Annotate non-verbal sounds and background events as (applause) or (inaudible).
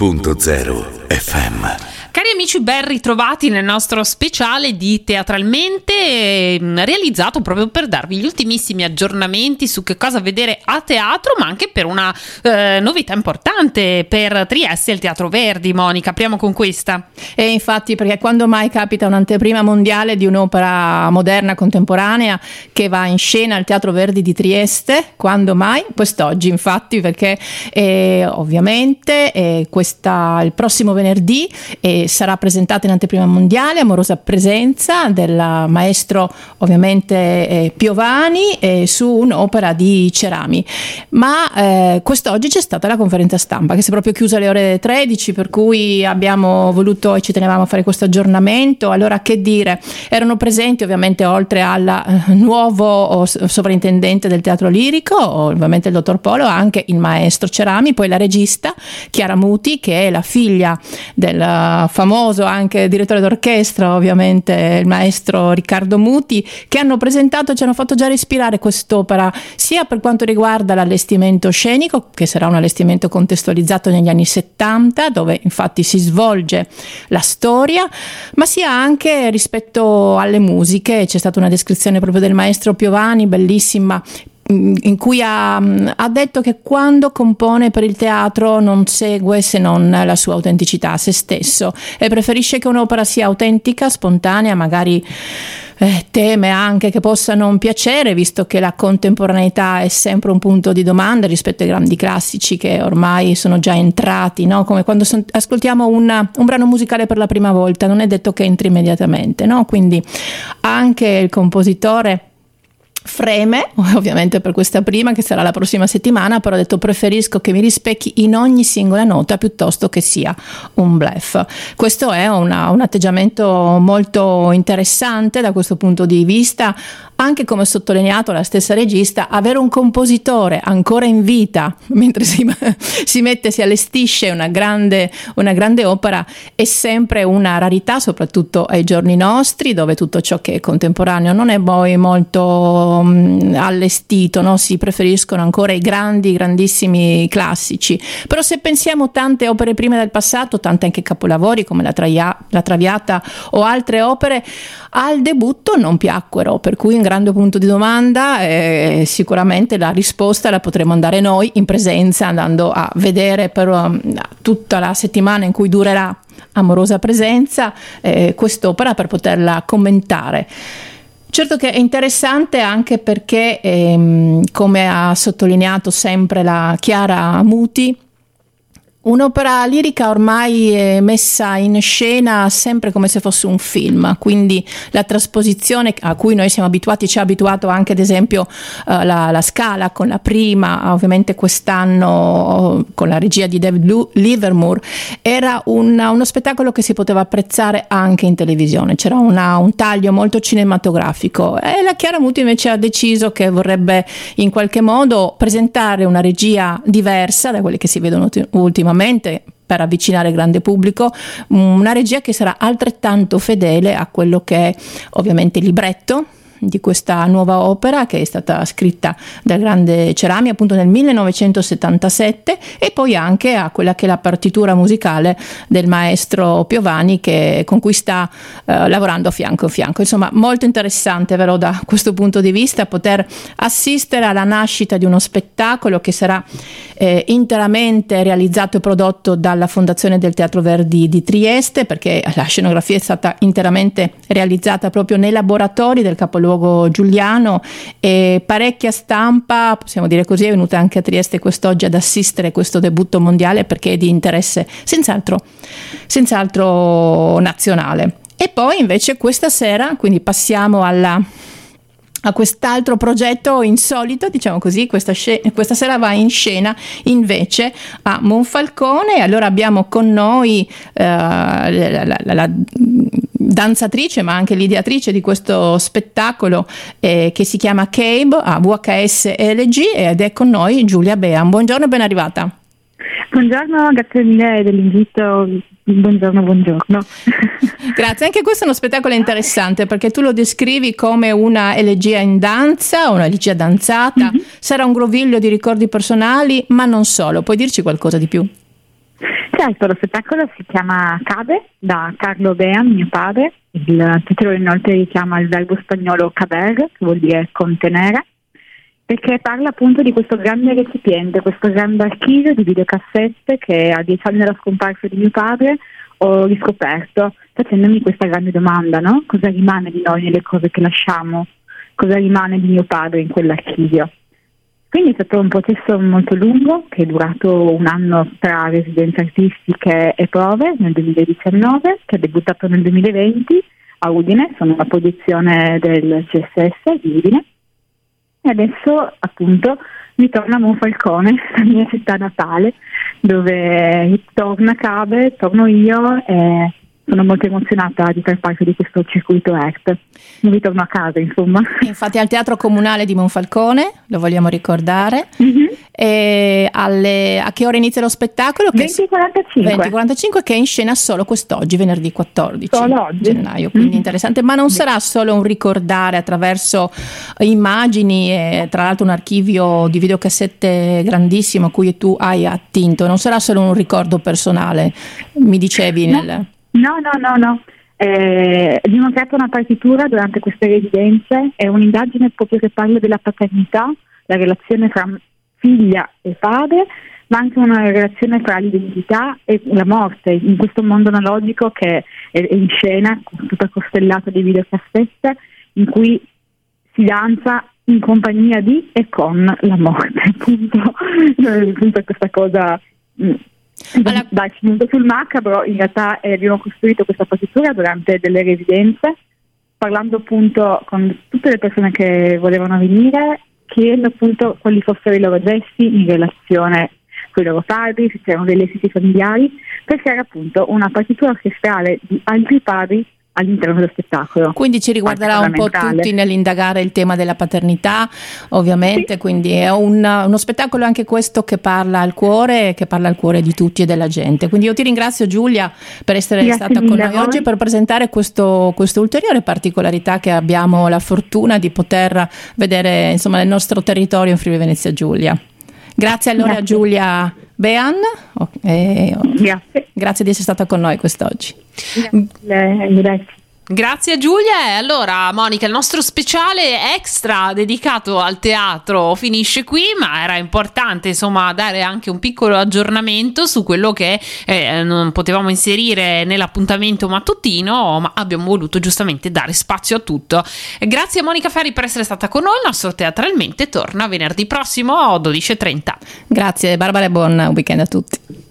106.0 FM Cari amici, ben ritrovati nel nostro speciale di Teatralmente, mm, realizzato proprio per darvi gli ultimissimi aggiornamenti su che cosa vedere a teatro, ma anche per una eh, novità importante per Trieste e il Teatro Verdi. Monica, apriamo con questa. E infatti, perché quando mai capita un'anteprima mondiale di un'opera moderna contemporanea che va in scena al Teatro Verdi di Trieste? Quando mai? Quest'oggi, infatti, perché eh, ovviamente eh, questa, il prossimo venerdì eh, sarà presentata in anteprima mondiale, amorosa presenza del maestro ovviamente eh, Piovani eh, su un'opera di Cerami. Ma eh, quest'oggi c'è stata la conferenza stampa che si è proprio chiusa alle ore 13, per cui abbiamo voluto e ci tenevamo a fare questo aggiornamento. Allora, che dire? Erano presenti ovviamente oltre al eh, nuovo sovrintendente del teatro lirico, ovviamente il dottor Polo, anche il maestro Cerami, poi la regista Chiara Muti, che è la figlia del famoso anche direttore d'orchestra, ovviamente il maestro Riccardo Muti, che hanno presentato e ci hanno fatto già respirare quest'opera, sia per quanto riguarda l'allestimento scenico, che sarà un allestimento contestualizzato negli anni 70, dove infatti si svolge la storia, ma sia anche rispetto alle musiche. C'è stata una descrizione proprio del maestro Piovani, bellissima in cui ha, ha, detto che quando compone per il teatro non segue se non la sua autenticità, se stesso, e preferisce che un'opera sia autentica, spontanea, magari eh, teme anche che possa non piacere, visto che la contemporaneità è sempre un punto di domanda rispetto ai grandi classici che ormai sono già entrati, no? come quando son, ascoltiamo una, un brano musicale per la prima volta, non è detto che entri immediatamente, no? quindi anche il compositore freme, (laughs) ovviamente per questa prima che sarà la prossima settimana, però ho detto preferisco che mi rispecchi in ogni singola nota piuttosto che sia un bluff. Questo è una, un atteggiamento molto interessante da questo punto di vista, anche come sottolineato la stessa regista, avere un compositore ancora in vita (laughs) mentre si, si mette, si allestisce una grande, una grande opera è sempre una rarità, soprattutto ai giorni nostri, dove tutto ciò che è contemporaneo non è poi molto um, allestito, no? si preferiscono ancora i grandi, grandissimi classici. Però se pensiamo tante opere prime del passato, tante anche capolavori come la, Traia, la Traviata o altre opere, al debutto non piacquero, per cui un grande punto di domanda e sicuramente la risposta la potremo andare noi in presenza andando a vedere per um, tutta la settimana in cui durerà amorosa presenza eh, quest'opera per poterla commentare. Certo che è interessante anche perché, ehm, come ha sottolineato sempre la Chiara Muti, Un'opera lirica ormai è messa in scena sempre come se fosse un film, quindi la trasposizione a cui noi siamo abituati ci ha abituato anche ad esempio uh, la, la, Scala con la prima, ovviamente quest'anno con la regia di David Livermore, era una, uno spettacolo che si poteva apprezzare anche in televisione, c'era una, un taglio molto cinematografico. E la Chiara Muti invece ha deciso che vorrebbe in qualche modo presentare una regia diversa da quelle che si vedono ultimamente sicuramente per avvicinare il grande pubblico, una regia che sarà altrettanto fedele a quello che è ovviamente il libretto di questa nuova opera che è stata scritta dal grande Cerami appunto nel 1977 e poi anche a quella che è la partitura musicale del maestro Piovani che, con cui sta eh, lavorando fianco a fianco. Insomma, molto interessante però da questo punto di vista poter assistere alla nascita di uno spettacolo che sarà eh, interamente realizzato e prodotto dalla Fondazione del Teatro Verdi di Trieste perché la scenografia è stata interamente realizzata proprio nei laboratori del capoluogo capoluogo giuliano e parecchia stampa, possiamo dire così, è venuta anche a Trieste quest'oggi ad assistere questo debutto mondiale perché è di interesse senz'altro, senz'altro nazionale. E poi invece questa sera, quindi passiamo alla a quest'altro progetto insolito, diciamo così, questa, sc- questa, sera va in scena invece a Monfalcone allora abbiamo con noi la, la, la, la, danzatrice ma anche l'ideatrice di questo spettacolo eh, che si chiama Cabe a VHS LG ed è con noi Giulia Bean. Buongiorno e ben arrivata. Buongiorno, grazie mille dell'invito. Buongiorno, buongiorno. (laughs) Grazie, anche questo è uno spettacolo interessante perché tu lo descrivi come una elegia in danza, una elegia danzata, mm-hmm. sarà un groviglio di ricordi personali, ma non solo. Puoi dirci qualcosa di più? Certo, lo spettacolo si chiama Cade da Carlo Bean, mio padre. Il titolo inoltre richiama il verbo spagnolo caber, che vuol dire contenere, perché parla appunto di questo grande recipiente, questo grande archivio di videocassette che a dieci anni dalla scomparsa di mio padre ho riscoperto facendomi questa grande domanda, no? Cosa rimane di noi nelle cose che lasciamo? Cosa rimane di mio padre in quell'archivio? Quindi è stato un processo molto lungo che è durato un anno tra residenze artistiche e prove nel 2019, che ha debuttato nel 2020 a Udine, sono una produzione del CSS di Udine. E adesso appunto ritorno a Monfalcone, (laughs) la mia città natale, dove torna Cabe, torno io e sono molto emozionata di far parte di questo circuito ERT. Un ritorno a casa, insomma. Infatti al Teatro Comunale di Monfalcone, lo vogliamo ricordare. Mm-hmm. Alle, a che ora inizia lo spettacolo? 20.45. 20.45 che è in scena solo quest'oggi, venerdì 14 oggi. gennaio, quindi mm-hmm. interessante. Ma non sarà solo un ricordare attraverso immagini e tra l'altro un archivio di videocassette grandissimo a cui tu hai attinto, non sarà solo un ricordo personale, mi dicevi no. nel... No, no, no, no. Eh, abbiamo creato una partitura durante queste residenze, è un'indagine proprio che parla della paternità, la relazione tra figlia e padre, ma anche una relazione tra l'identità e la morte. In questo mondo analogico che è, in scena, tutta costellata di videocassette, in cui si danza in compagnia di e con la morte, (laughs) appunto, appunto questa cosa mm, allora... Dai, punto sul macabro, in realtà eh, abbiamo costruito questa partitura durante delle residenze, parlando appunto con tutte le persone che volevano venire, chiedendo appunto quali fossero i loro gesti in relazione con i loro padri, se c'erano delle esiti familiari, per creare appunto una partitura orchestrale di altri padri all'interno dello spettacolo. Quindi ci riguarderà un po' tutti nell'indagare il tema della paternità, ovviamente, sì. quindi è un, uno spettacolo anche questo che parla al cuore, che parla al cuore di tutti e della gente. Quindi io ti ringrazio Giulia per essere Grazie stata con noi oggi per presentare questo, questa ulteriore particolarità che abbiamo la fortuna di poter vedere insomma, nel nostro territorio in Friuli Venezia Giulia. Grazie allora grazie. a Giulia Bean, eh, grazie. grazie di essere stata con noi quest'oggi. Grazie. grazie. Grazie Giulia e allora Monica il nostro speciale extra dedicato al teatro finisce qui ma era importante insomma dare anche un piccolo aggiornamento su quello che eh, non potevamo inserire nell'appuntamento mattutino ma abbiamo voluto giustamente dare spazio a tutto grazie a Monica Ferri per essere stata con noi il nostro teatralmente torna venerdì prossimo a 12.30 grazie Barbara e buon weekend a tutti